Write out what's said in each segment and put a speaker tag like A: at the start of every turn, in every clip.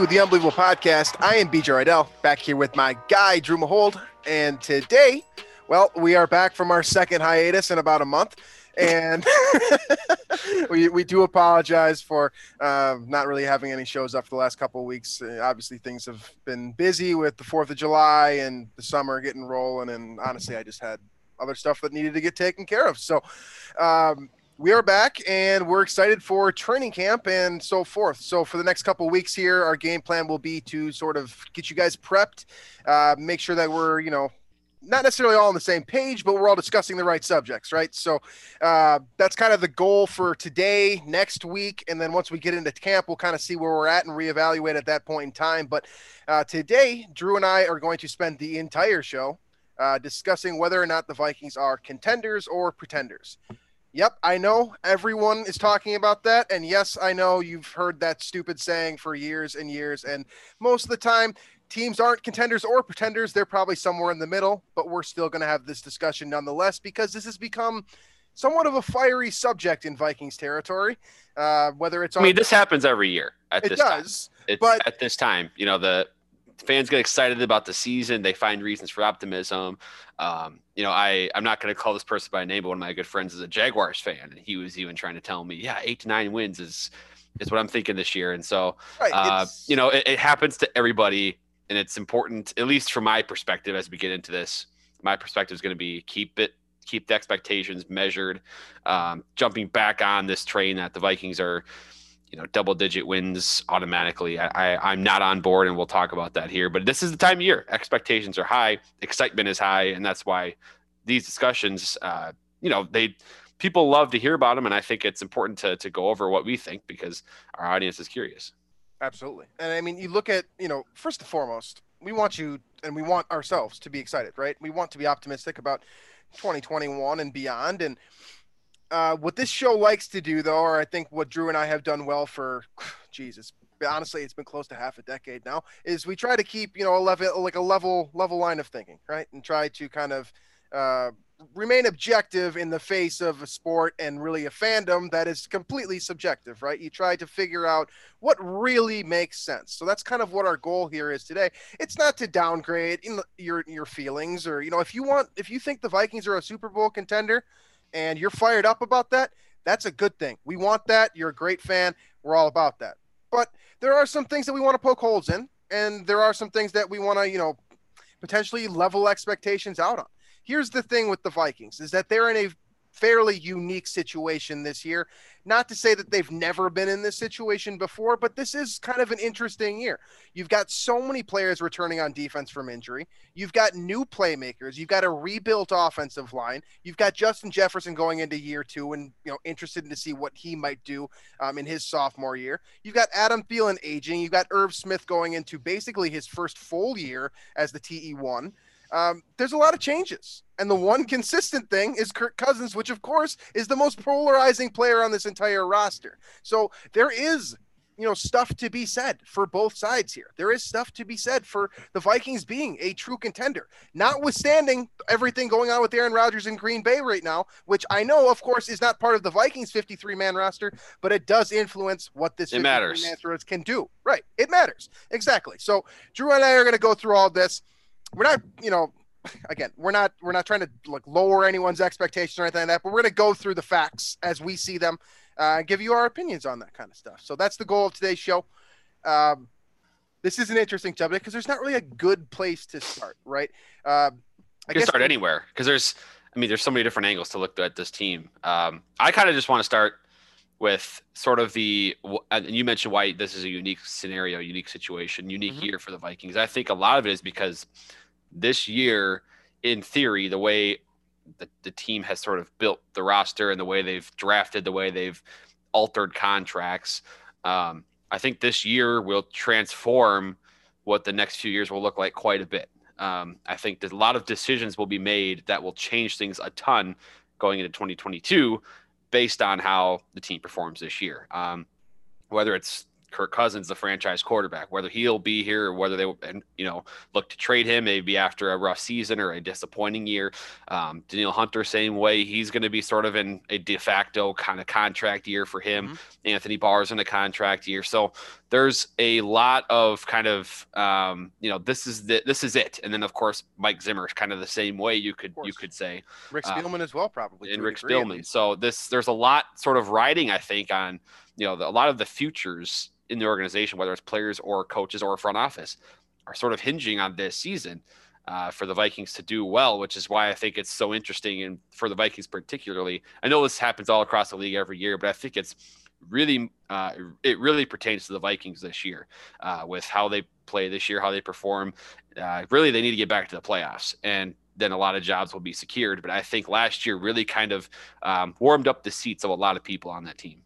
A: To the Unbelievable Podcast. I am BJ Rydell, back here with my guy, Drew Mahold. And today, well, we are back from our second hiatus in about a month. And we, we do apologize for uh, not really having any shows up for the last couple of weeks. Uh, obviously, things have been busy with the 4th of July and the summer getting rolling. And honestly, I just had other stuff that needed to get taken care of. So, um, we are back and we're excited for training camp and so forth. So for the next couple weeks here, our game plan will be to sort of get you guys prepped, uh, make sure that we're you know not necessarily all on the same page, but we're all discussing the right subjects, right? So uh, that's kind of the goal for today, next week, and then once we get into camp, we'll kind of see where we're at and reevaluate at that point in time. But uh, today, Drew and I are going to spend the entire show uh, discussing whether or not the Vikings are contenders or pretenders. Yep, I know everyone is talking about that. And yes, I know you've heard that stupid saying for years and years. And most of the time, teams aren't contenders or pretenders. They're probably somewhere in the middle, but we're still going to have this discussion nonetheless because this has become somewhat of a fiery subject in Vikings territory. Uh, whether it's on- I
B: mean, this happens every year at
A: it
B: this time.
A: does.
B: It's
A: but-
B: at this time, you know, the fans get excited about the season. They find reasons for optimism. Um, you know, I I'm not going to call this person by name, but one of my good friends is a Jaguars fan, and he was even trying to tell me, yeah, eight to nine wins is is what I'm thinking this year. And so,
A: Right,
B: uh, you know, it, it happens to everybody, and it's important, at least from my perspective, as we get into this. My perspective is going to be keep it keep the expectations measured. Um, jumping back on this train that the Vikings are you know double digit wins automatically I, I i'm not on board and we'll talk about that here but this is the time of year expectations are high excitement is high and that's why these discussions uh you know they people love to hear about them and i think it's important to to go over what we think because our audience is curious
A: Absolutely. And I mean, you look at, you know, first and foremost, we want you and we want ourselves to be excited, right? We want to be optimistic about 2021 and beyond. And uh, what this show likes to do, though, or I think what Drew and I have done well for, Jesus, honestly, it's been close to half a decade now, is we try to keep, you know, a level, like a level, level line of thinking, right? And try to kind of uh, remain objective in the face of a sport and really a fandom that is completely subjective, right? You try to figure out what really makes sense. So that's kind of what our goal here is today. It's not to downgrade in your your feelings or you know if you want if you think the Vikings are a Super Bowl contender and you're fired up about that, that's a good thing. We want that. You're a great fan. We're all about that. But there are some things that we want to poke holes in and there are some things that we want to, you know, potentially level expectations out on. Here's the thing with the Vikings is that they're in a fairly unique situation this year. Not to say that they've never been in this situation before, but this is kind of an interesting year. You've got so many players returning on defense from injury. You've got new playmakers. You've got a rebuilt offensive line. You've got Justin Jefferson going into year two, and you know interested to see what he might do um, in his sophomore year. You've got Adam Thielen aging. You've got Irv Smith going into basically his first full year as the TE one. Um, there's a lot of changes. And the one consistent thing is Kirk Cousins, which of course is the most polarizing player on this entire roster. So there is, you know, stuff to be said for both sides here. There is stuff to be said for the Vikings being a true contender, notwithstanding everything going on with Aaron Rodgers in Green Bay right now, which I know, of course, is not part of the Vikings 53 man roster, but it does influence what this
B: It
A: 53
B: matters.
A: man can do. Right. It matters. Exactly. So Drew and I are going to go through all this we're not, you know, again, we're not we're not trying to like lower anyone's expectations or anything like that, but we're going to go through the facts as we see them, uh, and give you our opinions on that kind of stuff. So that's the goal of today's show. Um, this is an interesting subject because there's not really a good place to start, right? Uh, I
B: you can start
A: we-
B: anywhere because there's i mean there's so many different angles to look at this team um, i kind of just want to start with sort of the and you mentioned why this is a unique scenario unique situation unique
A: Mhm.
B: year for the vikings i think a lot of it is because this year in theory the way the, the team has sort of built the roster and the way they've drafted, the way they've altered contracts. Um, I think this year will transform what the next few years will look like quite a bit. Um, I think that a lot of decisions will be made that will change things a ton going into 2022 based on how the team performs this year. Um, whether it's Kirk Cousins, the franchise quarterback, whether he'll be here or whether they, you know, look to trade him maybe after a rough season or a disappointing year. Um, Danielle Hunter, same way. He's going to be sort of in a de facto kind of contract year for him. Mm-hmm. Anthony Barr's in a contract year. So there's a lot of kind of, um, you know, this is the, this is it. And then of course Mike Zimmer is kind of the same way you could you could say.
A: Rick uh, Spielman as well, probably.
B: And Rick Spielman. So this there's a lot sort of riding, I think, on you know the, a lot of the futures in the organization, whether it's players or coaches or front office, are sort of hinging on this season uh, for the Vikings to do well, which is why I think it's so interesting. And for the Vikings particularly, I know this happens all across the league every year, but I think it's really uh, it really pertains to the Vikings this year uh, with how they play this year, how they perform. Uh, really, they need to get back to the playoffs, and then a lot of jobs will be secured. But I think last year really kind of um, warmed up the seats of a lot of people on that team.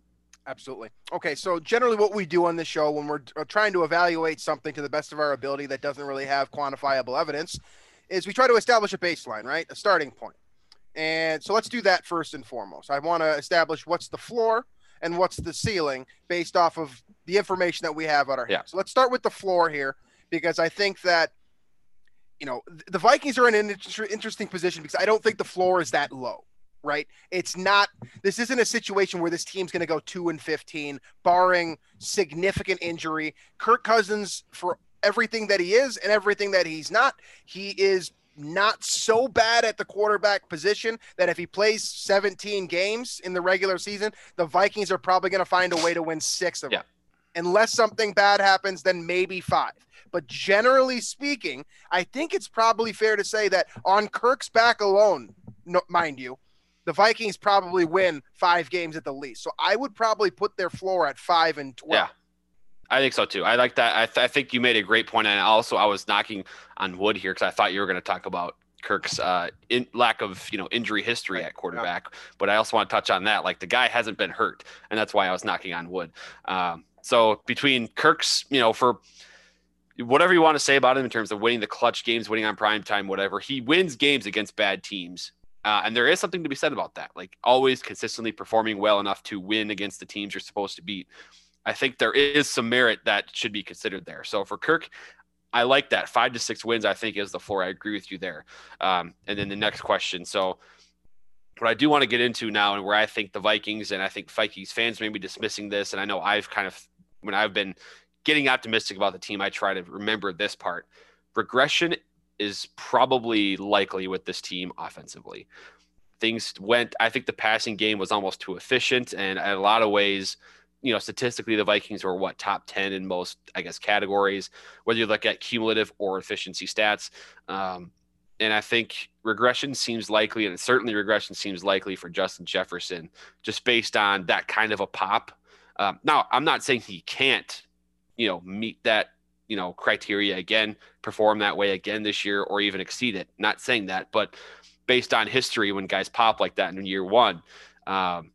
A: Absolutely. Okay, so generally, what we do on this show when we're uh, trying to evaluate something to the best of our ability that doesn't really have quantifiable evidence is we try to establish a baseline, right? A starting point. And so let's do that first and foremost. I want to establish what's the floor and what's the ceiling based off of the information that we have at our yeah. So let's start with the floor here because I think that you know the Vikings are in an interesting position because I don't think the floor is that low right? It's not this isn't a situation where this team's going to go 2 and 15 barring significant injury. Kirk Cousins for everything that he is and everything that he's not, he is not so bad at the quarterback position that if he plays 17 games in the regular season, the Vikings are probably going to find a way to win 6 of yeah. them. Unless something bad happens, then maybe 5. But generally speaking, I think it's probably fair to say that on Kirk's back alone, no, mind you, the Vikings probably win five games at the least. So I would probably put their floor at five and twelve.
B: Yeah. I think so too. I like that. I, th- I think you made a great point, and also I was knocking on wood here because I thought you were going to talk about Kirk's uh, in, lack of you know injury history at quarterback. Yeah. But I also want to touch on that. Like the guy hasn't been hurt, and that's why I was knocking on wood. Um, so between Kirk's, you know, for whatever you want to say about him in terms of winning the clutch games, winning on prime time, whatever, he wins games against bad teams. Uh, and there is something to be said about that. Like always consistently performing well enough to win against the teams you're supposed to beat. I think there is some merit that should be considered there. So for Kirk, I like that five to six wins. I think is the floor. I agree with you there. Um, and then the next question. So what I do want to get into now, and where I think the Vikings and I think Vikings fans may be dismissing this, and I know I've kind of when I've been getting optimistic about the team, I try to remember this part. Regression is probably likely with this team offensively. Things went, I think the passing game was almost too efficient. And in a lot of ways, you know, statistically, the Vikings were what top 10 in most, I guess, categories, whether you look at cumulative or efficiency stats. Um, and I think regression seems likely, and certainly regression seems likely for Justin Jefferson, just based on that kind of a pop. Um, now, I'm not saying he can't, you know, meet that you know criteria again, perform that way again this year, or even exceed it. Not saying that, but based on history, when guys pop like that in year one, um,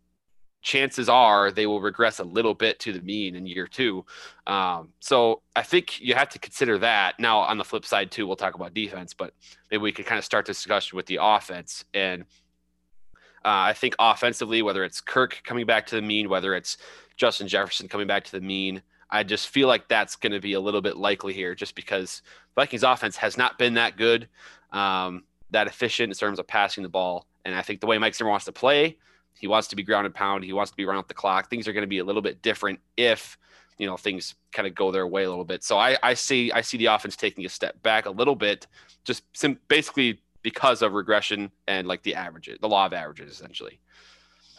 B: chances are they will regress a little bit to the mean in year two. Um, so I think you have to consider that. Now, on the flip side, too, we'll talk about defense, but maybe we could kind of start this discussion with the offense. And uh, I think offensively, whether it's Kirk coming back to the mean, whether it's Justin Jefferson coming back to the mean, I just feel like that's going to be a little bit likely here, just because Vikings offense has not been that good, um, that efficient in terms of passing the ball. And I think the way Mike Zimmer wants to play, he wants to be ground and pound. He wants to be run around the clock. Things are going to be a little bit different if you know things kind of go their way a little bit. So I, I see I see the offense taking a step back a little bit, just sim- basically because of regression and like the averages, the law of averages, essentially.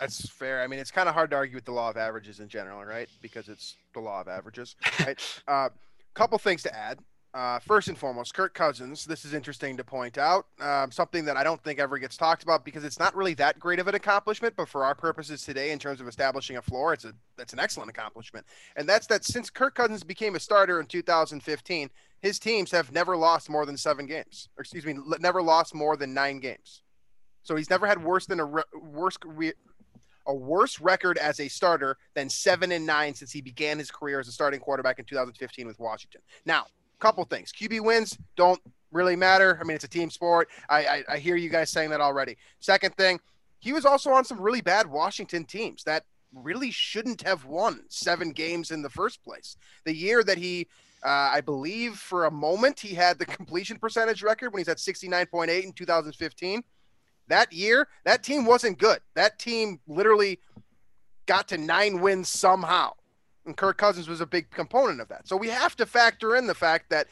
A: That's fair. I mean, it's kind of hard to argue with the law of averages in general, right? Because it's the law of averages. Right? uh, couple things to add. Uh, first and foremost, Kirk Cousins. This is interesting to point out. Um, something that I don't think ever gets talked about because it's not really that great of an accomplishment. But for our purposes today, in terms of establishing a floor, it's a that's an excellent accomplishment. And that's that since Kirk Cousins became a starter in 2015, his teams have never lost more than seven games. Or excuse me, never lost more than nine games. So he's never had worse than a re- worse re- a worse record as a starter than seven and nine since he began his career as a starting quarterback in 2015 with Washington. Now, couple things: QB wins don't really matter. I mean, it's a team sport. I, I, I hear you guys saying that already. Second thing, he was also on some really bad Washington teams that really shouldn't have won seven games in the first place. The year that he uh, I believe for a moment he had the completion percentage record when he's at 69.8 in 2015 that year, that team wasn't good. That team literally got to nine wins somehow. And Kirk Cousins was a big component of that. So we have to factor in the fact that,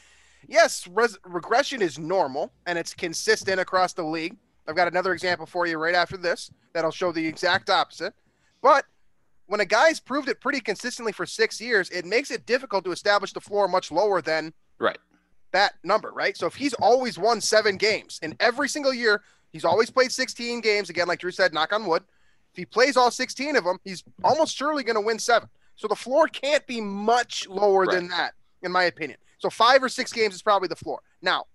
A: yes, res- regression is normal and it's consistent across the league. I've got another example for you right after this that'll show the exact opposite. But when a guy's proved it pretty consistently for six years, it makes it difficult to establish the floor much lower than
B: right
A: that number, right? So if he's always won seven games in every single year He's always played 16 games. Again, like Drew said, knock on wood. If he plays all 16 of them, he's almost surely going to win seven. So the floor can't be much lower right. than that, in my opinion. So five or six games is probably the floor. Now,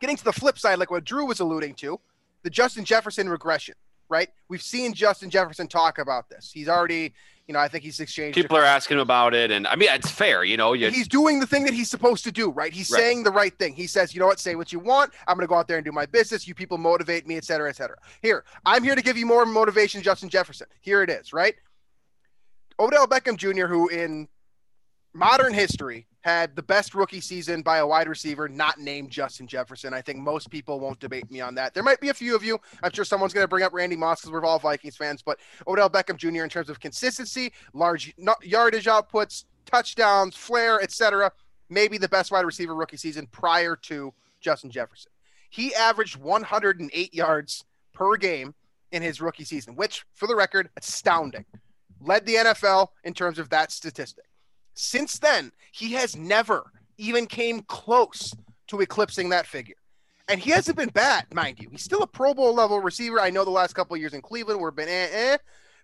A: getting to the flip side, like what Drew was alluding to, the Justin Jefferson regression, right? We've seen Justin Jefferson talk about this. He's already you know, I think he's exchanged.
B: People are asking him about it, and I mean, it's fair. You know, you,
A: he's doing the thing that he's supposed to do, right? He's right. saying the right thing. He says, you know what, say what you want. I'm going to go out there and do my business. You people motivate me, et cetera, et cetera. Here, I'm here to give you more motivation, Justin Jefferson. Here it is, right? Odell Beckham Jr., who in modern history had the best rookie season by a wide receiver not named Justin Jefferson. I think most people won't debate me on that. There might be a few of you. I'm sure someone's going to bring up Randy Moss because we're all Vikings fans, but Odell Beckham Jr. in terms of consistency, large yardage outputs, touchdowns, flair, etc., maybe the best wide receiver rookie season prior to Justin Jefferson. He averaged 108 yards per game in his rookie season, which, for the record, astounding. Led the NFL in terms of that statistic. Since then, he has never even came close to eclipsing that figure. And he hasn't been bad, mind you. He's still a Pro Bowl level receiver. I know the last couple years in Cleveland were been eh, eh,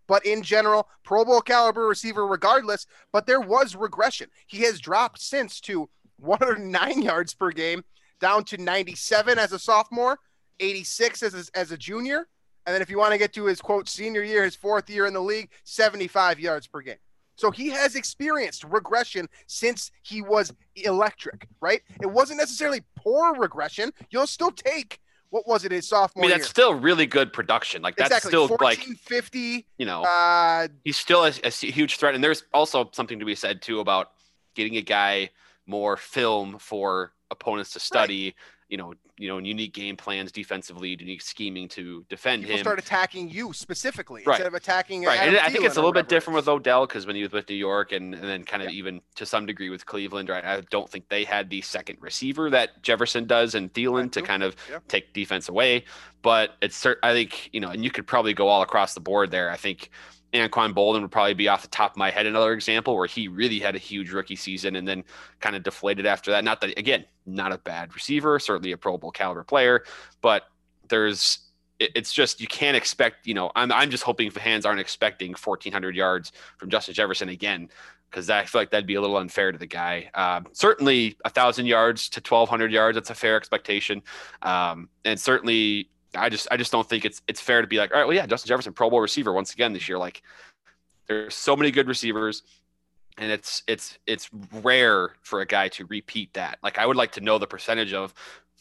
A: but in general, Pro Bowl caliber receiver regardless. But there was regression. He has dropped since to 109 yards per game, down to 97 as a sophomore, 86 as a, as a junior, and then if you want to get to his quote senior year, his fourth year in the league, 75 yards per game. So he has experienced regression since he was electric, right? It wasn't necessarily poor regression. You'll still take what was it his sophomore?
B: I mean, that's
A: year?
B: still really good production. Like that's
A: exactly.
B: still
A: 14,
B: like
A: 50.
B: You know,
A: uh,
B: he's still a, a, huge threat. And there's also something to be said too about getting a guy more film for opponents to study. Right you know, you know, and unique game plans defensively, unique scheming to defend
A: People
B: him.
A: Start attacking you specifically
B: right.
A: instead of attacking.
B: Right,
A: and
B: I think it's a little bit different
A: with
B: Odell because when he was with New York, and, and then kind of yeah. even to some degree with Cleveland, right? I don't think they had the second receiver that Jefferson does and Thielen to kind of yeah. take defense away. But it's I think you know, and you could probably go all across the board there. I think Anquan Boldin would probably be off the top of my head another example where he really had a huge rookie season and then kind of deflated after that. Not that again, not a bad receiver, certainly a Pro Bowl caliber player, but there's it's just you can't expect. You know, I'm I'm just hoping fans aren't expecting 1,400 yards from Justin Jefferson again because I feel like that'd be a little unfair to the guy. Um, certainly, a thousand yards to 1,200 yards that's a fair expectation, um, and certainly I just I just don't think it's it's fair to be like, all right, well, yeah, Justin Jefferson, Pro Bowl receiver once again this year. Like, there's so many good receivers, and it's it's it's rare for a guy to repeat that. Like, I would like to know the percentage of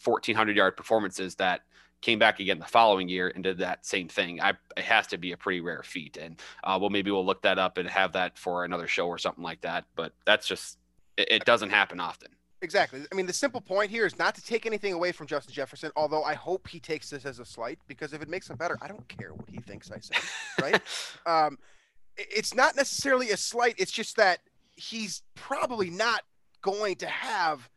B: 1,400 yard performances that came back again the following year and did that same thing. I, it has to be a pretty rare feat, and uh, well, maybe we'll look that up and have that for another show or something like that. But that's just it, it doesn't happen often.
A: Exactly. I mean, the simple point here is not to take anything away from Justin Jefferson, although I hope he takes this as a slight because if it makes him better, I don't care what he thinks I say, right? um, it's not necessarily a slight. It's just that he's probably not going to have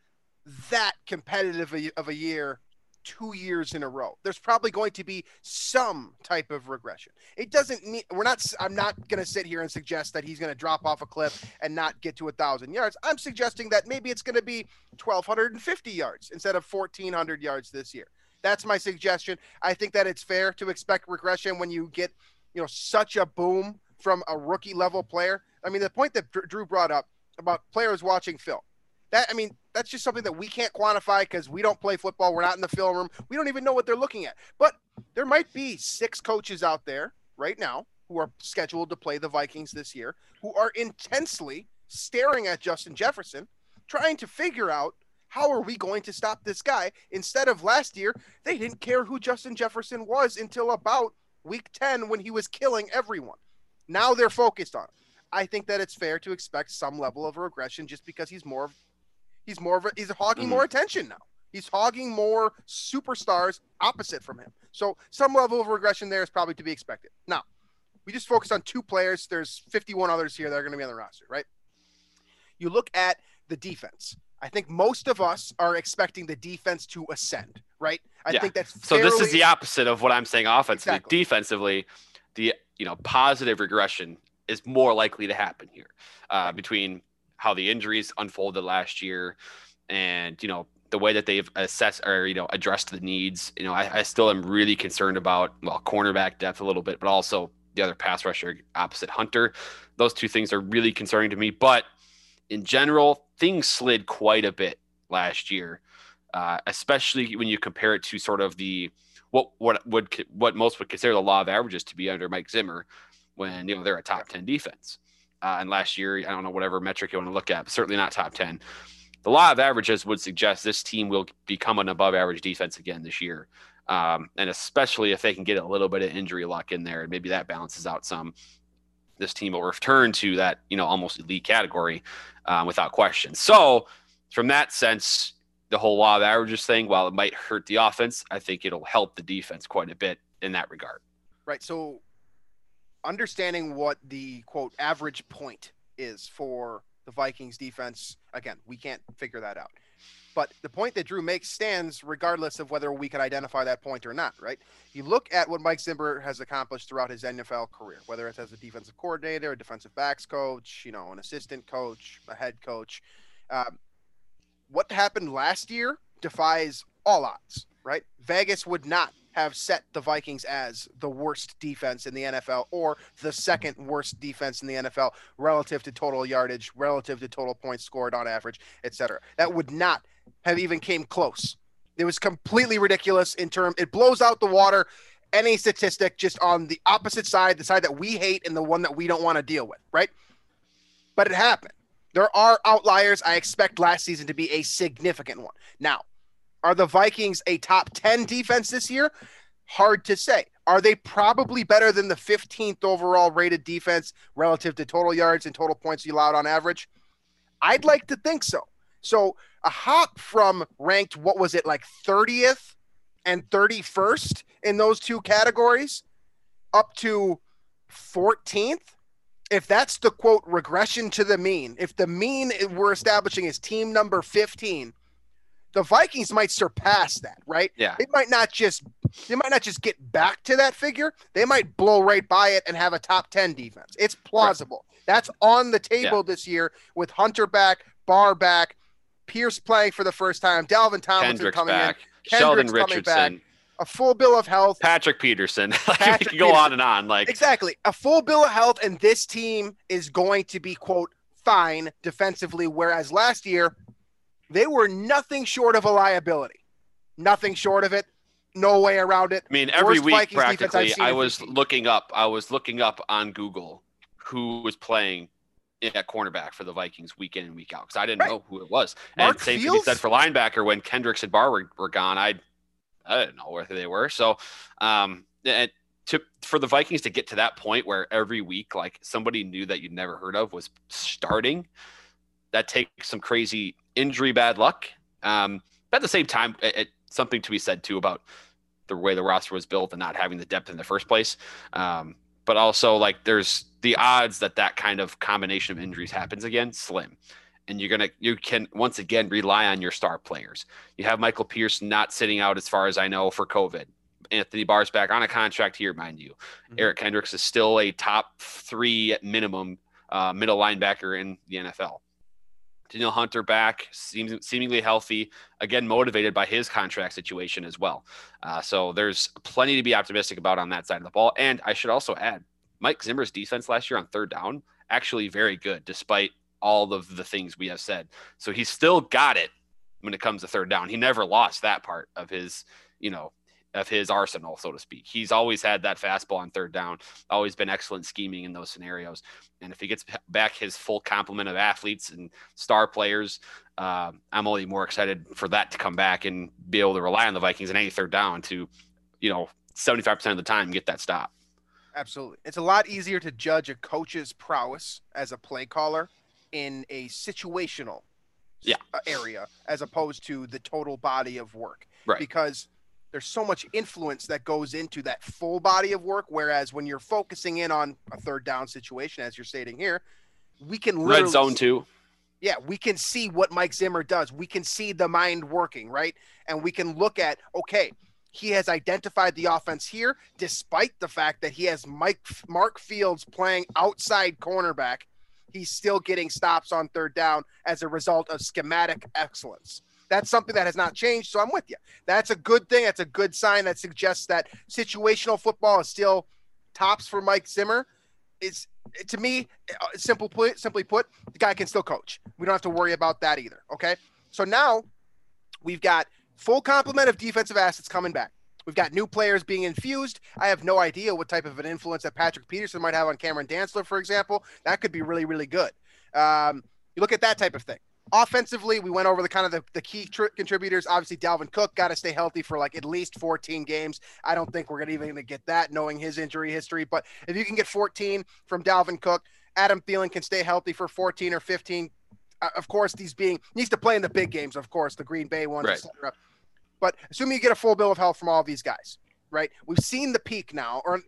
A: that competitive of a year two years in a row. There's probably going to be some type of regression. It doesn't mean we're not. I'm not going to sit here and suggest that he's going to drop off a cliff and not get to a thousand yards. I'm suggesting that maybe it's going to be 1,250 yards instead of 1,400 yards this year. That's my suggestion. I think that it's fair to expect regression when you get, you know, such a boom from a rookie level player. I mean, the point that Drew brought up about players watching film. That I mean, that's just something that we can't quantify because we don't play football. We're not in the film room. We don't even know what they're looking at. But there might be six coaches out there right now who are scheduled to play the Vikings this year who are intensely staring at Justin Jefferson, trying to figure out how are we going to stop this guy? Instead of last year, they didn't care who Justin Jefferson was until about week 10 when he was killing everyone. Now they're focused on him. I think that it's fair to expect some level of regression just because he's more he's more of a, he's hogging
B: Mhm.
A: more attention now. He's hogging more superstars opposite from him. So some level of regression there is probably to be expected. Now, we just focused on two players. There's 51 others here that are going to be on the roster, right? You look at the defense. I think most of us are expecting the defense to ascend, right? I
B: Yeah.
A: think that's
B: So this is the opposite of what I'm saying offensively.
A: Exactly.
B: Defensively, the you know positive regression is more likely to happen here uh, between how the injuries unfolded last year and you know the way that they've assessed or you know addressed the needs. You know, I, I still am really concerned about well cornerback depth a little bit, but also the other pass rusher opposite Hunter. Those two things are really concerning to me. But in general, things slid quite a bit last year, uh, especially when you compare it to sort of the what what would what most would consider the law of averages to be under Mike Zimmer, when you know they're a top ten defense. Uh, and last year, I don't know whatever metric you want to look at, but certainly not top ten. The law of averages would suggest this team will become an above average defense again this year, um, and especially if they can get a little bit of injury luck in there, and maybe that balances out some. This team will return to that you know almost elite category um, without question. So, from that sense, the whole law of averages thing, while it might hurt the offense, I think it'll help the defense quite a bit in that regard.
A: Right. So understanding what the quote average point is for the Vikings defense, again, we can't figure that out. But the point that Drew makes stands regardless of whether we can identify that point or not, right? You look at what Mike Zimmer has accomplished throughout his NFL career, whether it's as a defensive coordinator, a defensive backs coach, you know, an assistant coach, a head coach. Um, what happened last year defies all odds, right? Vegas would not have set the Vikings as the worst defense in the NFL or the second worst defense in the NFL relative to total yardage, relative to total points scored on average, etc. That would not have even came close. It was completely ridiculous in term it blows out the water any statistic just on the opposite side, the side that we hate and the one that we don't want to deal with, right? But it happened. There are outliers. I expect last season to be a significant one. Now, are the Vikings a top 10 defense this year? Hard to say. Are they probably better than the 15th overall rated defense relative to total yards and total points allowed on average? I'd like to think so. So a hop from ranked, what was it, like 30th and 31st in those two categories up to 14th if that's the quote regression to the mean, if the mean we're establishing is team number 15, the Vikings might surpass that, right?
B: Yeah.
A: They might not just they might not just get back to that figure. They might blow right by it and have a top 10 defense. It's plausible. That's on the table this year with Hunter back, Barr back, Pierce playing for the first time, Dalvin Tomlinson
B: Kendrick's
A: coming
B: back,
A: in,
B: Sheldon
A: Kendrick's coming
B: Richardson,
A: in, a full bill of health.
B: Patrick Peterson. like
A: Patrick
B: go
A: Peterson.
B: on and on. Like
A: Exactly. A full bill of health, and this team is going to be, quote, fine defensively. Whereas last year, they were nothing short of a liability. Nothing short of it. No way around it.
B: I mean, every
A: Worst
B: week
A: Vikings
B: practically, I was looking up. I was looking up on Google who was playing at cornerback for the Vikings week in and week out because I didn't
A: Right.
B: know who it was.
A: Mark
B: and same thing
A: Fields?
B: he said for linebacker when Kendricks and Barr were, were gone. I I didn't know where they were. So, um, and to for the Vikings to get to that point where every week like somebody new that you'd never heard of was starting, that takes some crazy injury bad luck. Um, but at the same time, it, it, something to be said too about the way the roster was built and not having the depth in the first place. Um, but also like there's the odds that that kind of combination of injuries happens again slim and you're gonna you can once again rely on your star players you have michael pierce not sitting out as far as i know for covid anthony barr's back on a contract here mind you
A: Mhm.
B: eric kendricks is still a top three minimum uh, middle linebacker in the nfl Danielle Hunter back, seems seemingly healthy, again motivated by his contract situation as well. Uh, so there's plenty to be optimistic about on that side of the ball. And I should also add, Mike Zimmer's defense last year on third down actually very good, despite all of the things we have said. So he's still got it when it comes to third down. He never lost that part of his, you know, of his arsenal, so to speak. He's always had that fastball on third down, always been excellent scheming in those scenarios. And if he gets back his full complement of athletes and star players, uh, I'm only more excited for that to come back and be able to rely on the Vikings in any third down to, you know, 75% of the time get that stop.
A: Absolutely. It's a lot easier to judge a coach's prowess as a play caller in a situational
B: yeah.
A: area as opposed to the total body of work.
B: Right.
A: Because there's so much influence that goes into that full body of work. Whereas when you're focusing in on a third down situation, as you're stating here, we can
B: red zone too.
A: Yeah, we can see what Mike Zimmer does. We can see the mind working, right? And we can look at, okay, he has identified the offense here, despite the fact that he has Mike Mark Fields playing outside cornerback. He's still getting stops on third down as a result of schematic excellence. That's something that has not changed. So I'm with you. That's a good thing. That's a good sign that suggests that situational football is still tops for Mike Zimmer. It's to me, uh, simple put, simply put, the guy can still coach. We don't have to worry about that either. Okay. So now we've got full complement of defensive assets coming back. We've got new players being infused. I have no idea what type of an influence that Patrick Peterson might have on Cameron Dantzler, for example. That could be really, really good. Um, you look at that type of thing. Offensively, we went over the kind of the, the key tr- contributors. Obviously, Dalvin Cook got to stay healthy for like at least 14 games. I don't think we're gonna even gonna get that, knowing his injury history. But if you can get 14 from Dalvin Cook, Adam Thielen can stay healthy for 14 or 15. Uh, of course, these being needs to play in the big games. Of course, the Green Bay ones,
B: Right.
A: etc. But assuming you get a full bill of health from all these guys, right? We've seen the peak now, or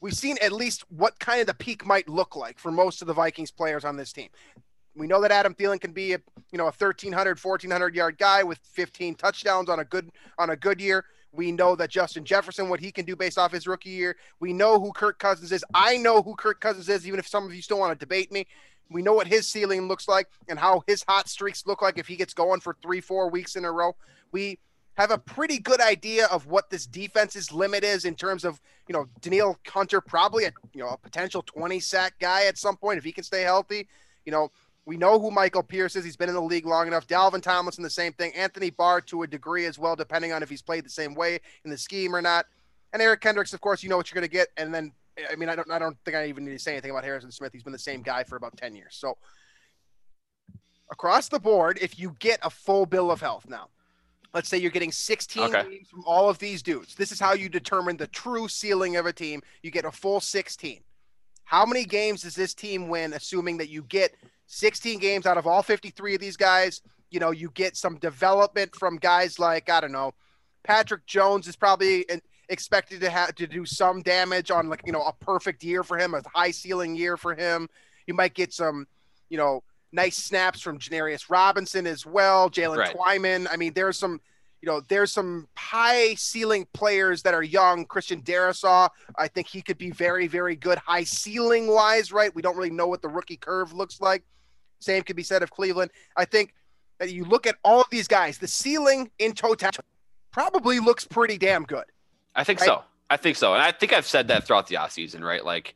A: we've seen at least what kind of the peak might look like for most of the Vikings players on this team. We know that Adam Thielen can be a you know a 1300 1400 yard guy with 15 touchdowns on a good on a good year. We know that Justin Jefferson what he can do based off his rookie year. We know who Kirk Cousins is. I know who Kirk Cousins is even if some of you still want to debate me. We know what his ceiling looks like and how his hot streaks look like if he gets going for 3-4 weeks in a row. We have a pretty good idea of what this defense's limit is in terms of, you know, Danielle Hunter probably a you know a potential 20 sack guy at some point if he can stay healthy. You know, we know who Michael Pierce is. He's been in the league long enough. Dalvin Tomlinson, the same thing. Anthony Barr to a degree as well, depending on if he's played the same way in the scheme or not. And Eric Kendricks, of course, you know what you're going to get. And then, I mean, I don't, I don't think I even need to say anything about Harrison Smith. He's been the same guy for about 10 years. So across the board, if you get a full bill of health now, let's say you're getting 16
B: Okay.
A: games from all of these dudes. This is how you determine the true ceiling of a team. You get a full 16. How many games does this team win, assuming that you get 16 games out of all 53 of these guys? You know, you get some development from guys like, I don't know, Patrick Jones is probably expected to have to do some damage on like, you know, a perfect year for him, a high ceiling year for him. You might get some, you know, nice snaps from Janarius Robinson as well, Jalen
B: Right.
A: Twyman. I mean, there's some, you know, there's some high ceiling players that are young. Christian Darrisaw, I think he could be very, very good high ceiling wise, right? We don't really know what the rookie curve looks like. Same could be said of Cleveland. I think that you look at all of these guys, the ceiling in total probably looks pretty damn good.
B: I think
A: Right?
B: so. I think so. And I think I've said that throughout the offseason, right? Like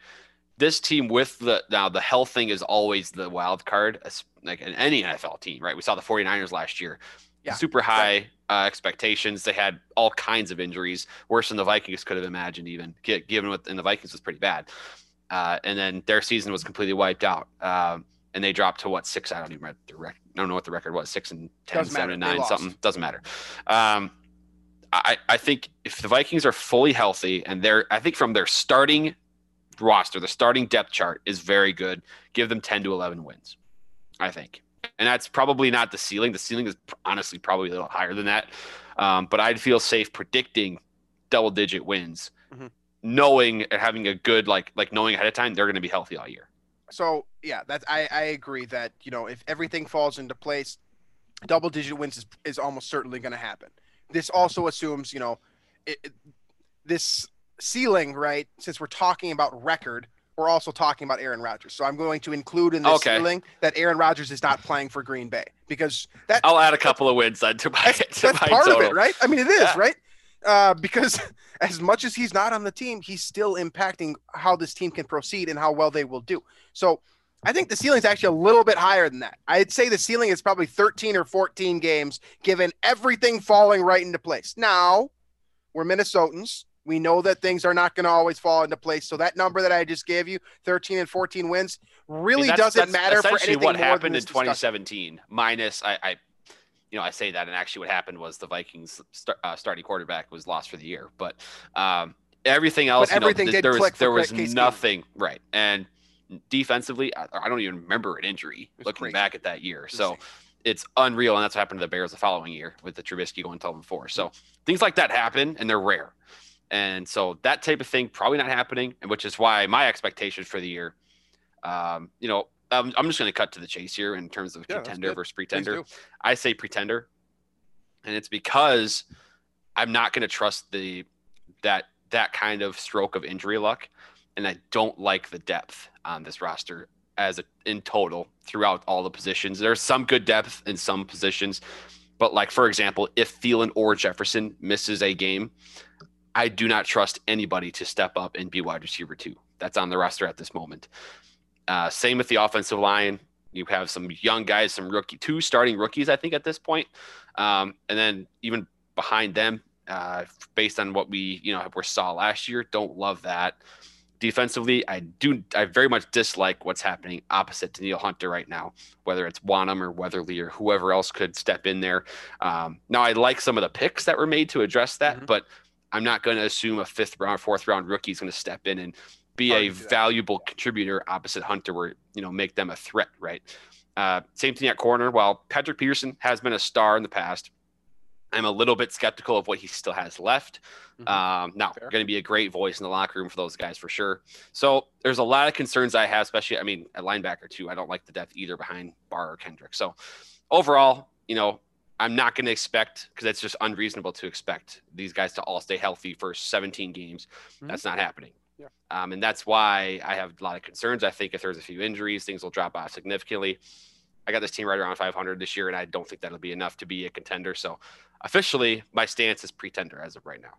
B: this team with the now the health thing is always the wild card, like in any NFL team, right? We saw the 49ers last year.
A: Yeah.
B: Super high uh, expectations. They had all kinds of injuries, worse than the Vikings could have imagined, even given what and the Vikings was pretty bad. Uh, and then their season was completely wiped out. Um, and they dropped to what six? I don't even remember the rec- I don't know what the record was. Six and 10,
A: Doesn't
B: seven
A: matter.
B: and nine, something. Doesn't matter. Um, I, I think if the Vikings are fully healthy and they're, I think from their starting roster, the starting depth chart is very good. Give them 10 to 11 wins, I think. And that's probably not the ceiling. The ceiling is honestly probably a little higher than that. Um, but I'd feel safe predicting double digit wins,
A: Mhm.
B: knowing and having a good, like, like knowing ahead of time they're going to be healthy all year.
A: So yeah, that's I, I agree that you know if everything falls into place, double digit wins is, is almost certainly going to happen. This also assumes you know it, it- this ceiling, right? Since we're talking about record, we're also talking about Aaron Rodgers. So I'm going to include in this
B: Okay.
A: ceiling that Aaron Rodgers is not playing for Green Bay because that
B: I'll add a couple of wins then to my,
A: that's,
B: to
A: that's
B: my
A: part
B: total.
A: of it, right? I mean, it is,
B: Yeah.
A: right? Uh, because as much as he's not on the team, he's still impacting how this team can proceed and how well they will do. So I think the ceiling is actually a little bit higher than that. I'd say the ceiling is probably 13 or 14 games, given everything falling right into place. Now, we're Minnesotans. We know that things are not going to always fall into place. So that number that I just gave you, 13 and 14 wins, really
B: I mean,
A: doesn't matter for anything
B: what happened in
A: this discussion.
B: 2017 minus I, I you know i say that and actually what happened was the vikings start, uh, starting quarterback was lost for the year but um everything else you know,
A: everything
B: th- there was there was nothing right and defensively I, I don't even remember an injury looking
A: crazy.
B: back at that year so it's unreal and that's what happened to the bears the following year with the Trubisky going 12 and 4 so things like that happen and they're rare and so that type of thing probably not happening and which is why my expectations for the year um, you know I'm, I'm just going to cut to the chase here in terms of
A: Yeah,
B: contender versus pretender. I say pretender, and it's because I'm not going to trust the that that kind of stroke of injury luck, and I don't like the depth on this roster as a, in total throughout all the positions. There's some good depth in some positions, but like for example, if Thielen or Jefferson misses a game, I do not trust anybody to step up and be wide receiver two. That's on the roster at this moment. Uh, same with the offensive line. You have some young guys, some rookie, two starting rookies, I think, at this point. Um, and then even behind them, uh, based on what we, you know, we saw last year, don't love that. Defensively, I do, I very much dislike what's happening opposite to Neil Hunter right now, whether it's Wonnum or Weatherly or whoever else could step in there. Um, now, I like some of the picks that were made to address that,
A: Mhm.
B: but I'm not going to assume a fifth round, fourth round rookie is going to step in and be a
A: to do that.
B: valuable contributor opposite Hunter, where you know make them a threat, right? Uh, same thing at corner. While Patrick Peterson has been a star in the past, I'm a little bit skeptical of what he still has left.
A: Mhm.
B: Um, now, going to be a great voice in the locker room for those guys for sure. So there's a lot of concerns I have, especially, I mean, at linebacker too. I don't like the depth either behind Barr or Kendrick. So overall, you know, I'm not going to expect because it's just unreasonable to expect these guys to all stay healthy for 17 games.
A: Mhm.
B: That's not happening.
A: Yeah.
B: Um, and that's why I have a lot of concerns. I think if there's a few injuries, things will drop off significantly. I got this team right around 500 this year, and I don't think that'll be enough to be a contender. So officially, my stance is pretender as of right now.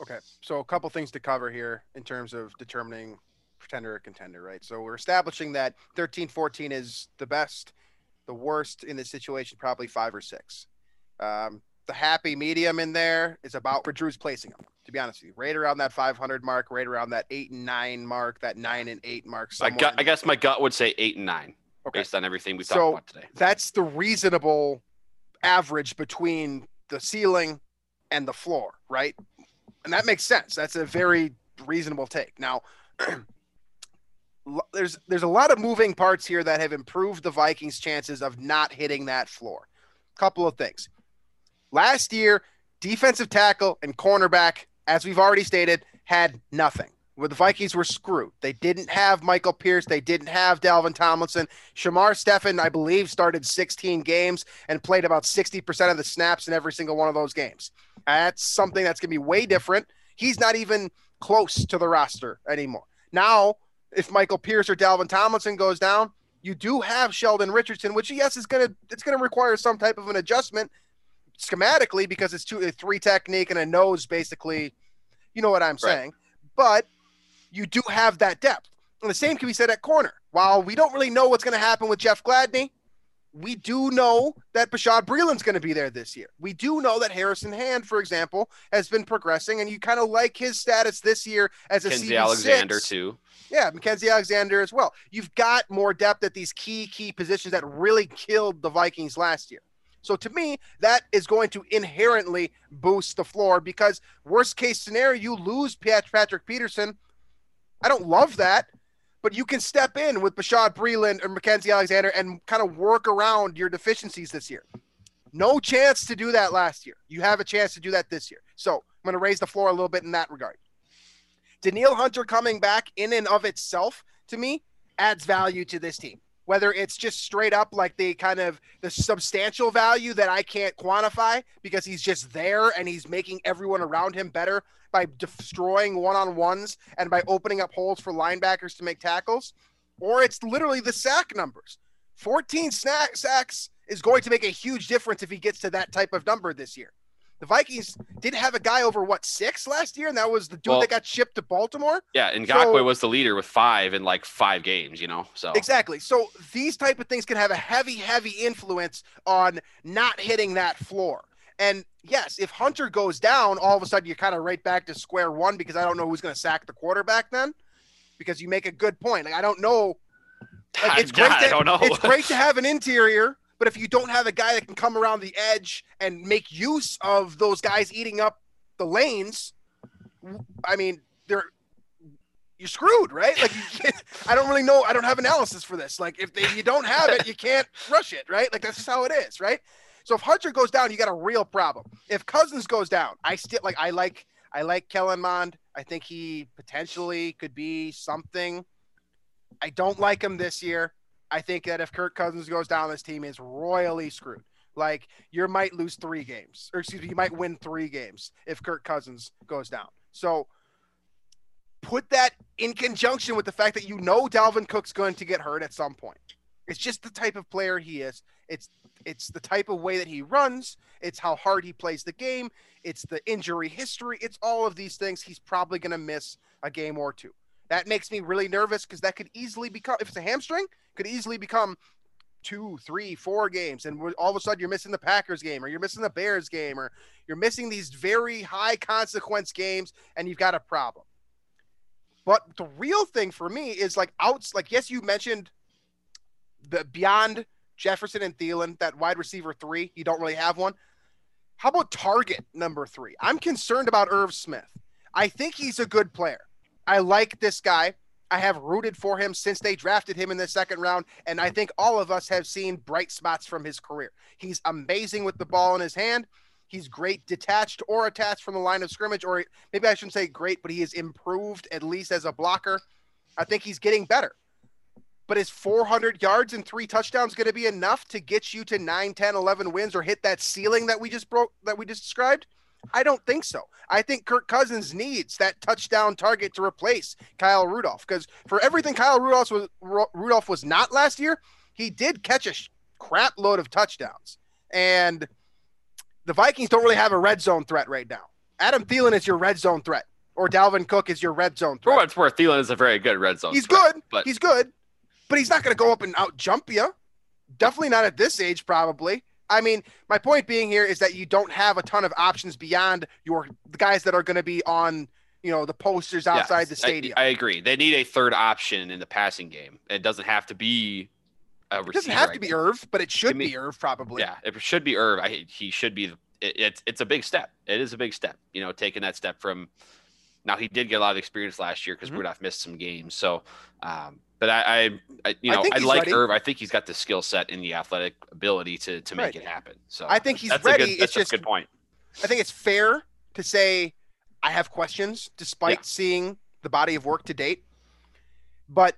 A: Okay, so a couple things to cover here in terms of determining pretender or contender, right? So we're establishing that 13 14 is the best, the worst in this situation, probably five or six. Um, the happy medium in there is about where Drew's placing them, to be honest with you. Right around that 500 mark, right around that eight and nine mark, that nine and eight mark.
B: I,
A: somewhere
B: I guess my gut would say eight and nine
A: Okay.
B: based on everything we
A: So-
B: talked about today.
A: that's the reasonable average between the ceiling and the floor, right? And that makes sense. That's a very reasonable take. Now, there's there's a lot of moving parts here that have improved the Vikings' chances of not hitting that floor. Couple of things. Last year, defensive tackle and cornerback, as we've already stated, had nothing. Where the Vikings were screwed. They didn't have Michael Pierce. They didn't have Dalvin Tomlinson. Shamar Stephen, I believe, started 16 games and played about 60% of the snaps in every single one of those games. That's something that's going to be way different. He's not even close to the roster anymore. Now, if Michael Pierce or Dalvin Tomlinson goes down, you do have Sheldon Richardson, which yes is to it's going to require some type of an adjustment schematically because it's two a three technique and a nose basically. You know what I'm saying? But you do have that depth. And the same can be said at corner. While we don't really know what's going to happen with Jeff Gladney, we do know that Bashaud Breeland's going to be there this year. We do know that Harrison Hand, for example, has been progressing, and you kind of like his status this year as a
B: Kenzie
A: CB6.
B: Alexander too.
A: Yeah, Mackenzie Alexander as well. You've got more depth at these key, key positions that really killed the Vikings last year. So to me, that is going to inherently boost the floor because worst case scenario, you lose Patrick Peterson. I don't love that, but you can step in with Bashaud Breeland or Mackenzie Alexander and kind of work around your deficiencies this year. No chance to do that last year. You have a chance to do that this year. So I'm going to raise the floor a little bit in that regard. Danielle Hunter coming back in and of itself to me adds value to this team. Whether it's just straight up like the kind of the substantial value that I can't quantify because he's just there and he's making everyone around him better by destroying one on ones and by opening up holes for linebackers to make tackles, or it's literally the sack numbers. 14 snack sacks is going to make a huge difference if he gets to that type of number this year. The Vikings did have a guy over what six last year, and that was the dude
B: Well-
A: that got shipped to Baltimore.
B: Yeah, and Ngakoue
A: So-
B: was the leader with five in like five games. You know, so
A: Exactly. So these type of things can have a heavy, heavy influence on not hitting that floor. And yes, if Hunter goes down, all of a sudden you're kind of right back to square one because I don't know who's going to sack the quarterback then. Because you make a good point. Like I don't know. Like, it's great. To,
B: I don't know.
A: It's great to have an interior, but if you don't have a guy that can come around the edge and make use of those guys eating up the lanes, I mean, they're you're screwed, right? Like I don't really know. I don't have analysis for this. Like if they, you don't have it, you can't rush it, right? Like that's just how it is, right? So if Hunter goes down, you got a real problem. If Cousins goes down, I still like I like I like Kellen Mond. I think he potentially could be something. I don't like him this year. I think that if Kirk Cousins goes down, this team is royally screwed. Like you might lose three games, or excuse me, you might win three games if Kirk Cousins goes down. So put that in conjunction with the fact that you know Dalvin Cook's going to get hurt at some point. It's just the type of player he is. It's it's the type of way that he runs. It's how hard he plays the game. It's the injury history. It's all of these things. He's probably going to miss a game or two. That makes me really nervous because that could easily become, if it's a hamstring, could easily become two, three, four games, and all of a sudden you're missing the Packers game, or you're missing the Bears game, or you're missing these very high consequence games, and you've got a problem. But the real thing for me is like outs, like yes, you mentioned the beyond Jefferson and Thielen, that wide receiver three, you don't really have one. How about target number three? I'm concerned about Irv Smith. I think he's a good player. I like this guy. I have rooted for him since they drafted him in the second round, and I think all of us have seen bright spots from his career. He's amazing with the ball in his hand. He's great detached or attached from the line of scrimmage, or maybe I shouldn't say great, but he has improved at least as a blocker. I think he's getting better. But is 400 yards and three touchdowns going to be enough to get you to 9, 10, 11 wins or hit that ceiling that we just broke that we just described? I don't think so. I think Kirk Cousins needs that touchdown target to replace Kyle Rudolph because for everything Kyle Rudolph was Rudolph was not last year, he did catch a crap load of touchdowns. And the Vikings don't really have a red zone threat right now. Adam Thielen is your red zone threat, or Dalvin Cook is your red zone threat.
B: what it's worth, Thielen is a very good red zone.
A: He's
B: threat,
A: good.
B: but
A: He's good, but he's not going to go up and out jump you. Definitely not at this age, probably. I mean, my point being here is that you don't have a ton of options beyond your the guys that are going to be on, you know, the posters
B: yes,
A: outside the stadium.
B: I, agree. They need a third option in the passing game. It doesn't have to be a receiver.
A: it doesn't have to be. Irv, but it should
B: Give me-
A: be Irv probably.
B: Yeah, it should be Irv. I, he should be. It, it's it's a big step. It is a big step. You know, taking that step from. Now he did get a lot of experience last year because
A: Mhm.
B: Rudolph missed some games. So, um, but I, I, I you know,
A: think
B: I, like
A: ready.
B: Irv. I think he's got the skill set and the athletic ability to to make
A: Right.
B: it happen. So
A: I think he's
B: that's
A: ready.
B: A good,
A: It's
B: that's
A: just-
B: a good point.
A: I think it's fair to say I have questions despite
B: Yeah.
A: seeing the body of work to date. But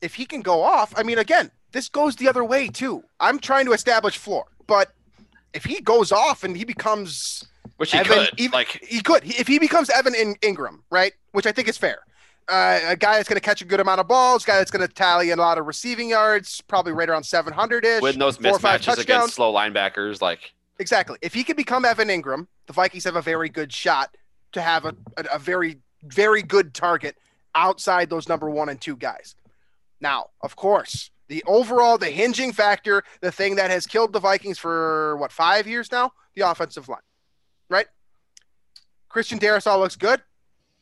A: if he can go off, I mean, again, this goes the other way too. I'm trying to establish floor, but if he goes off and he becomes
B: Which he
A: Evan,
B: could
A: even-
B: like.
A: he could if he becomes Evan In- Engram, right? Which I think is fair. Uh, a guy that's going to catch a good amount of balls, guy that's going to tally a lot of receiving yards, probably right around 700 ish.
B: With those
A: four or five
B: mismatches against slow linebackers, like
A: Exactly. If he can become Evan Engram, the Vikings have a very good shot to have a, a, a very, very good target outside those number one and two guys. Now, of course, the overall, the hinging factor, the thing that has killed the Vikings for what, five years now? The offensive line, right? Christian Darrisaw looks good.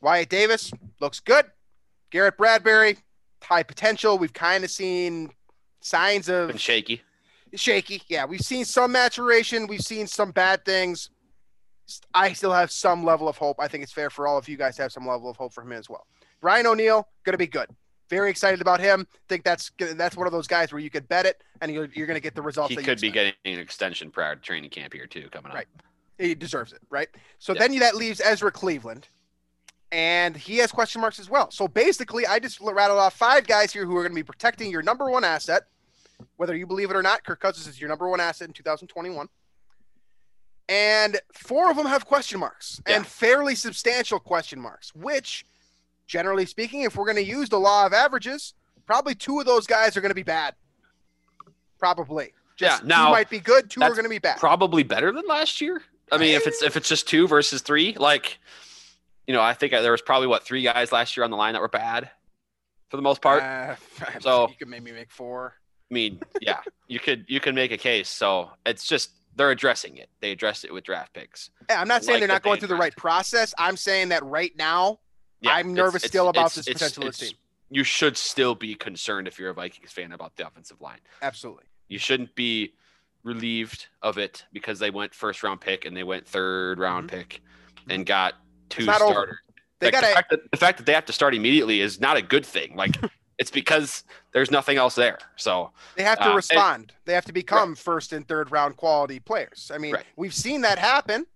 A: Wyatt Davis looks good. Garrett Bradbury, high potential. We've kind of seen signs of
B: been shaky.
A: shaky. Yeah, we've seen some maturation. We've seen some bad things. I still have some level of hope. I think it's fair for all of you guys to have some level of hope for him as well. Brian O'Neill, gonna be good. Very excited about him. Think that's that's one of those guys where you could bet it, and you're, you're gonna get the results.
B: He
A: that you
B: could be getting an extension prior to training camp here too, coming up.
A: Right. He deserves it, right? So
B: Yeah.
A: then that leaves Ezra Cleveland, and he has question marks as well. So basically, I just rattled off five guys here who are going to be protecting your number one asset, whether you believe it or not. Kirk Cousins is your number one asset in 2021, and four of them have question marks
B: Yeah.
A: and fairly substantial question marks. Which, generally speaking, if we're going to use the law of averages, probably two of those guys are going to be bad. Probably. Just
B: Yeah, now,
A: two might be good, two are going to be bad.
B: Probably better than last year. I mean, if eh. it's if it's just two versus three, like, you know, I think there was probably what three guys last year on the line that were bad, for the most part.
A: Uh,
B: So-
A: you could maybe make four.
B: I mean, yeah, you could you could make a case. So it's just they're addressing it. They addressed it with draft picks.
A: Yeah, I'm not saying
B: like
A: they're not going through the right process. I'm saying that right now,
B: Yeah,
A: I'm nervous
B: it's-
A: still about
B: it's-
A: this
B: it's-
A: potential of this
B: it's-
A: team.
B: You should still be concerned if you're a Vikings fan about the offensive line.
A: Absolutely.
B: You shouldn't be relieved of it because they went first round pick and they went third round pick and got two
A: not over. They
B: Like,
A: got
B: the, fact that, the fact that they have to start immediately is not a good thing. Like it's because there's nothing else there. So
A: they have to
B: uh, and-
A: respond. they have to become first and third round quality players. I mean,
B: Right.
A: we've seen that happen.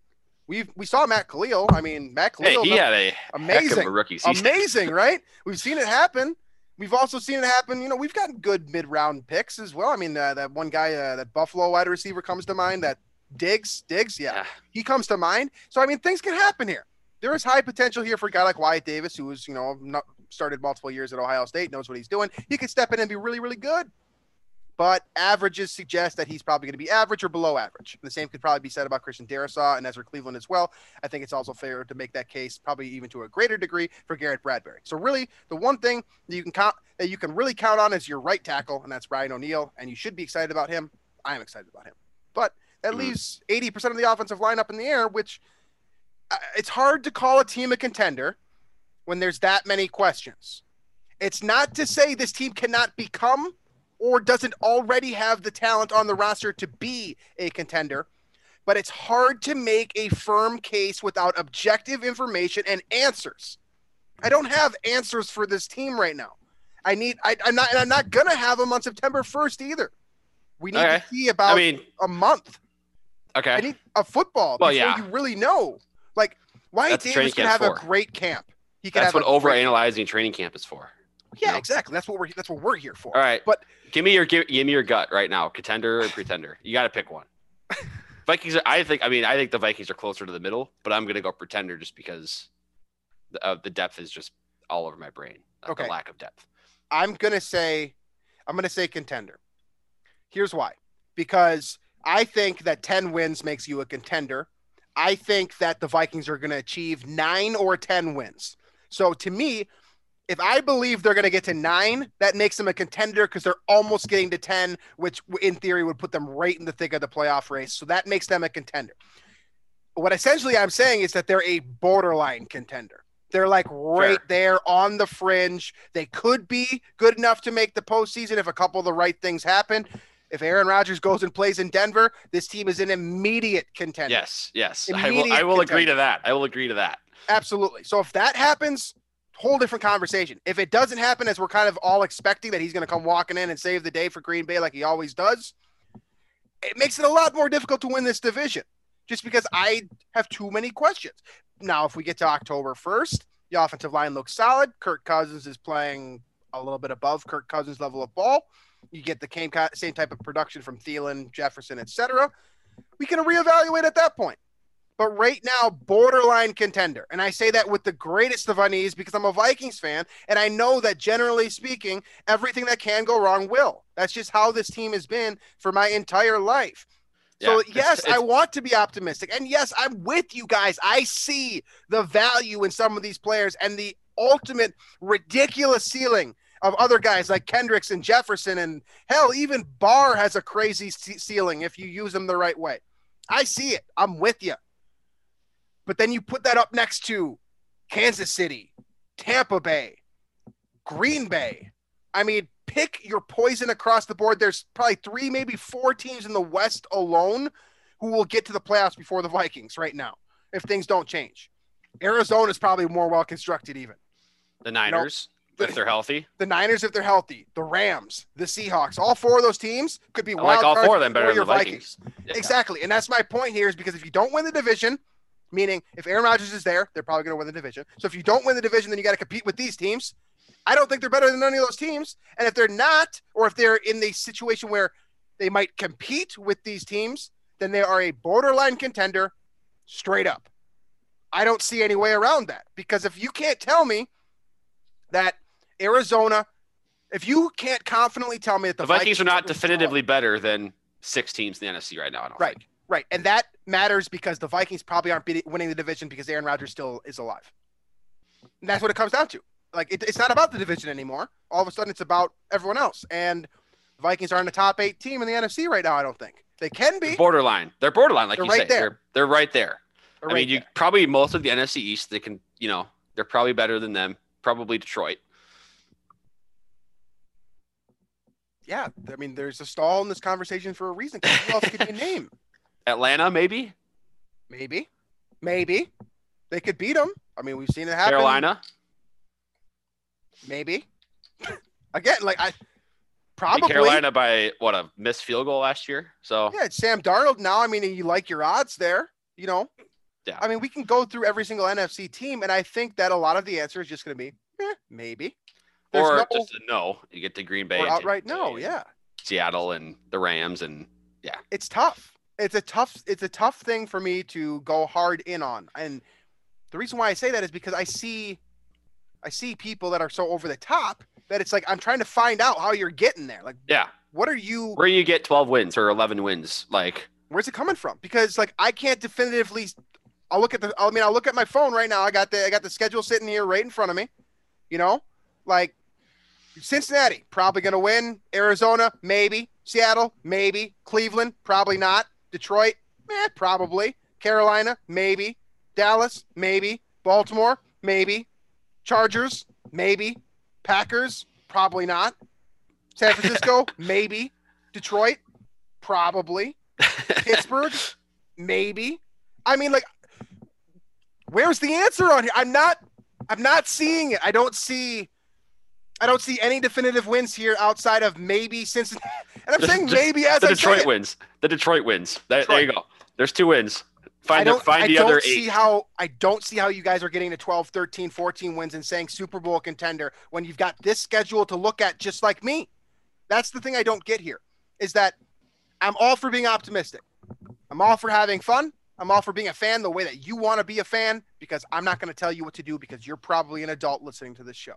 A: We've we saw Matt Kalil. I mean, Matt
B: hey,
A: Kalil,
B: he had a
A: amazing,
B: a rookie season.
A: amazing, right? We've seen it happen. We've also seen it happen. You know, we've gotten good mid round picks as well. I mean, uh, that one guy, uh, that Buffalo wide receiver comes to mind. That Diggs, Diggs, yeah,
B: Yeah.
A: he comes to mind. So I mean, things can happen here. There is high potential here for a guy like Wyatt Davis, who was you know not started multiple years at Ohio State, knows what he's doing. He could step in and be really, really good. But averages suggest that he's probably going to be average or below average. The same could probably be said about Christian Darrisaw and Ezra Cleveland as well. I think it's also fair to make that case, probably even to a greater degree, for Garrett Bradbury. So really, the one thing that you can count that you can really count on is your right tackle, and that's Brian O'Neill. And you should be excited about him. I am excited about him. But that
B: Mhm.
A: leaves 80% of the offensive line up in the air, which it's hard to call a team a contender when there's that many questions. It's not to say this team cannot become or doesn't already have the talent on the roster to be a contender, but it's hard to make a firm case without objective information and answers. I don't have answers for this team right now. I need. I, I'm not. And I'm not gonna have them on September 1st either. We need
B: Okay.
A: to see about
B: I mean,
A: a month.
B: Okay.
A: I need a football
B: Well,
A: before
B: yeah.
A: you really know. Wyatt
B: That's
A: Davis could have
B: camp's
A: a great camp. He could
B: That's
A: have
B: what overanalyzing training camp is for.
A: Yeah, exactly. That's what we're that's what we're here for.
B: All right.
A: But
B: give me your give, give me your gut right now, contender or pretender. You got to pick one. Vikings. Are, I think. I mean, I think the Vikings are closer to the middle, but I'm gonna go pretender just because the, uh, the depth is just all over my brain. uh,
A: Okay.
B: The lack of depth.
A: I'm gonna say I'm gonna say contender. Here's why. Because I think that 10 wins makes you a contender. I think that the Vikings are gonna achieve nine or 10 wins. So to me, if I believe they're gonna get to nine, that makes them a contender because they're almost getting to 10, which in theory would put them right in the thick of the playoff race. So that makes them a contender. What essentially I'm saying is that they're a borderline contender. They're like right
B: Fair.
A: there on the fringe. They could be good enough to make the postseason if a couple of the right things happen. If Aaron Rodgers goes and plays in Denver, this team is an immediate contender.
B: Yes. Yes. I will. I will agree to that. I will agree to that.
A: Absolutely. So if that happens, whole different conversation. If it doesn't happen, as we're kind of all expecting that he's going to come walking in and save the day for Green Bay like he always does, it makes it a lot more difficult to win this division just because I have too many questions. Now, if we get to October 1st, the offensive line looks solid. Kirk Cousins is playing a little bit above Kirk Cousins' level of ball. You get the same, same type of production from Thielen, Jefferson, etc. We can reevaluate at that point. But right now borderline contender. And i say that with the greatest of unease because i'm a vikings fan and i know that generally speaking everything that can go wrong will. That's just how this team has been for my entire life. So
B: Yeah, it's-
A: yes i want to be optimistic. And yes i'm with you guys. I see the value in some of these players and the ultimate ridiculous ceiling of other guys like Kendricks and Jefferson and hell even Barr has a crazy ce- ceiling if you use them the right way. I see it. I'm with you. But then you put that up next to Kansas City, Tampa Bay, Green Bay. I mean, pick your poison across the board. There's probably three, maybe four teams in the West alone who will get to the playoffs before the Vikings right now if things don't change. Arizona is probably more well constructed, even.
B: The Niners, if they're healthy,
A: The Niners, if they're healthy, the Rams, the Seahawks, all four of those teams could be
B: I
A: wild
B: like all four of them better than the
A: your
B: Vikings. Yeah.
A: Exactly. And that's my point here is because if you don't win the division, meaning if Aaron Rodgers is there, they're probably going to win the division. So if you don't win the division, then you got to compete with these teams. I don't think they're better than any of those teams. And if they're not, or if they're in the situation where they might compete with these teams, then they are a borderline contender straight up. I don't see any way around that because if you can't tell me that Arizona, if you can't confidently tell me that the,
B: The Vikings are not definitively better than six teams in the NFC right now. I don't
A: Right.
B: think.
A: Right, and that matters because the Vikings probably aren't beating, winning the division because Aaron Rodgers still is alive. And that's what it comes down to. Like it, it's not about the division anymore. All of a sudden, it's about everyone else. And the Vikings aren't a top eight team in the NFC right now. I don't think they can be.
B: Borderline. They're borderline, like
A: They're
B: you
A: right
B: say.
A: there.
B: They're they're right there.
A: They're
B: I
A: right
B: mean, you
A: there.
B: probably most of the NFC East. They can, you know, they're probably better than them. Probably Detroit.
A: Yeah. I mean, there's a stall in this conversation for a reason. Who else could you name?
B: Atlanta, maybe.
A: Maybe, maybe they could beat them. I mean, we've seen it happen.
B: Carolina.
A: maybe. Again, like I
B: Beat
A: probably
B: Carolina by what a missed field goal last year. So
A: Yeah, it's Sam Darnold now. I mean, you like your odds there, you know?
B: Yeah.
A: I mean, we can go through every single NFC team, and I think that a lot of the answer is just going to be, eh, maybe. There's
B: or
A: no-
B: just a no. You get to Green Bay.
A: outright no. Yeah,
B: Seattle and the Rams and yeah,
A: it's tough. It's a tough. It's a tough thing for me to go hard in on, and the reason why I say that is because I see, I see people that are so over the top that it's like I'm trying to find out how you're getting there. Like,
B: yeah.
A: what are you?
B: Where you get 12 wins or 11 wins, like
A: where's it coming from? Because like I can't definitively. I'll look at the. I mean, I'll look at my phone right now. I got the. I got the schedule sitting here right in front of me. You know, like Cincinnati probably going to win. Arizona maybe. Seattle maybe. Cleveland probably not. Detroit, eh, probably. Carolina maybe. Dallas maybe. Baltimore maybe. Chargers maybe. Packers probably not. San Francisco maybe. Detroit probably. Pittsburgh, maybe. I mean, like, where's the answer on here? I'm not. I'm not seeing it. I don't see. I don't see any definitive wins here outside of maybe Cincinnati. And I'm saying maybe as
B: the
A: I
B: Detroit
A: it.
B: wins. The Detroit wins. There, there you go. There's two wins. Find the, find
A: I
B: the
A: don't
B: other
A: see
B: eight.
A: how I don't see how you guys are getting to 12, 13, 14 wins and saying Super Bowl contender when you've got this schedule to look at just like me. That's the thing I don't get here is that I'm all for being optimistic. I'm all for having fun. I'm all for being a fan the way that you want to be a fan because I'm not going to tell you what to do because you're probably an adult listening to this show.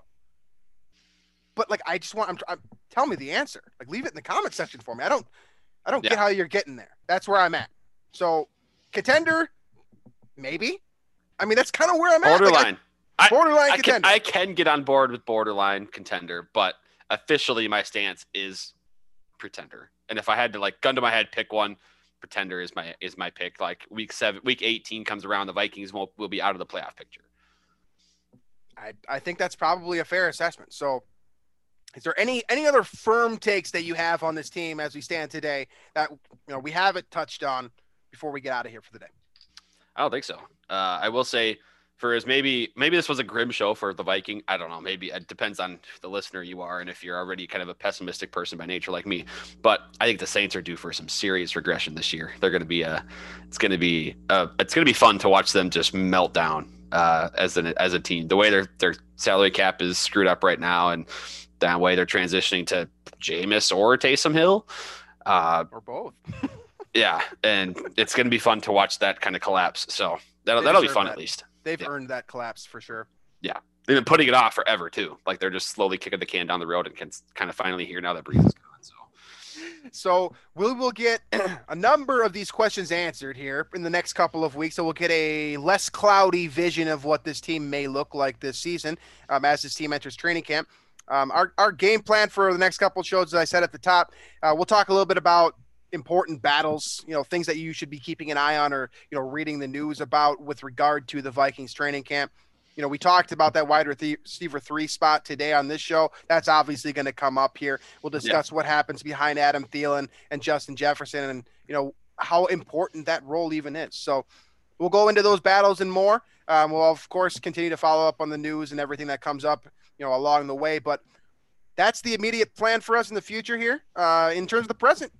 A: But like I just want I'm, I'm tell me the answer. Like leave it in the comment section for me. I don't I don't get how you're getting there. That's where I'm at. So contender maybe. I mean that's kind of where I'm at. Like,
B: Borderline.
A: I- borderline
B: I can,
A: contender.
B: I can get on board with borderline contender, but officially my stance is pretender. And if I had to like gun to my head pick one, pretender is my is my pick. Like week seven, week eighteen comes around, the Vikings will will be out of the playoff picture.
A: I, I think that's probably a fair assessment. So, is there any any other firm takes that you have on this team as we stand today that you know we haven't touched on before we get out of here for the day?
B: I don't think so. Uh, I will say, for as maybe maybe this was a grim show for the Viking. I don't know. Maybe it depends on the listener you are and if you're already kind of a pessimistic person by nature like me. But I think the Saints are due for some serious regression this year. They're going to be a. It's going to be a, It's going to be fun to watch them just melt down uh, as an as a team. The way their their salary cap is screwed up right now, and that way they're transitioning to Jameis or Taysom Hill. Uh,
A: Or both?
B: yeah, and it's going to be fun to watch that kind of collapse. So that'll
A: They
B: that'll be fun
A: that.
B: at least.
A: They've
B: Yeah.
A: earned that collapse for sure. Yeah.
B: They've been putting it off forever too. Like they're just slowly kicking the can down the road and can kind of finally here now that Brees is gone. So
A: So we will get a number of these questions answered here in the next couple of weeks. So we'll get a less cloudy vision of what this team may look like this season um, as this team enters training camp. Um, our, our game plan for the next couple of shows, as I said at the top, uh, we'll talk a little bit about important battles, you know, things that you should be keeping an eye on or, you know, reading the news about with regard to the Vikings training camp. You know, we talked about that wide receiver three spot today on this show. That's obviously going to come up here. We'll discuss what happens behind Adam Thielen and Justin Jefferson and, you know, how important that role even is. So we'll go into those battles and more. Um, we'll, of course, continue to follow up on the news and everything that comes up, you know, along the way. But that's the immediate plan for us in the future here. Uh, in terms of the present,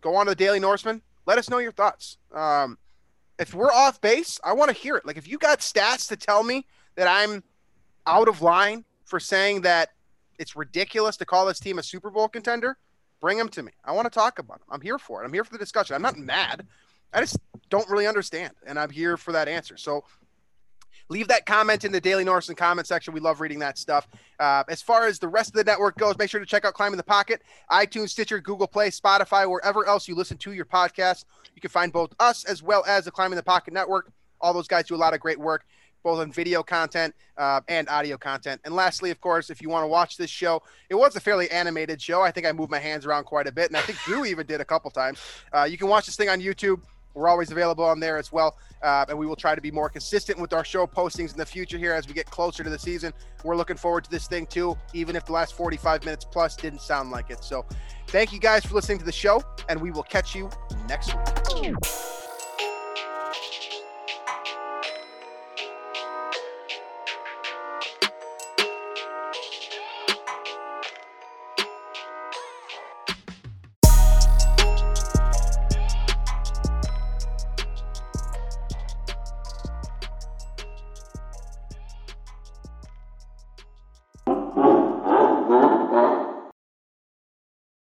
A: go on to the Daily Norseman. Let us know your thoughts. Um, if we're off base, I want to hear it. Like if you got stats to tell me that I'm out of line for saying that it's ridiculous to call this team a Super Bowl contender, bring them to me. I want to talk about them. I'm here for it. I'm here for the discussion. I'm not mad. I just don't really understand, and I'm here for that answer. So leave that comment in the Daily Norseman comment section. We love reading that stuff. Uh, as far as the rest of the network goes, make sure to check out Climbing the Pocket, iTunes, Stitcher, Google Play, Spotify, wherever else you listen to your podcast. You can find both us as well as the Climbing the Pocket network. All those guys do a lot of great work both on video content uh, and audio content. And lastly, of course, if you want to watch this show, it was a fairly animated show. I think I moved my hands around quite a bit, and I think Drew even did a couple times. Uh, you can watch this thing on YouTube. We're always available on there as well. Uh, and we will try to be more consistent with our show postings in the future here as we get closer to the season. We're looking forward to this thing too, even if the last 45 minutes plus didn't sound like it. So thank you guys for listening to the show, and we will catch you next week.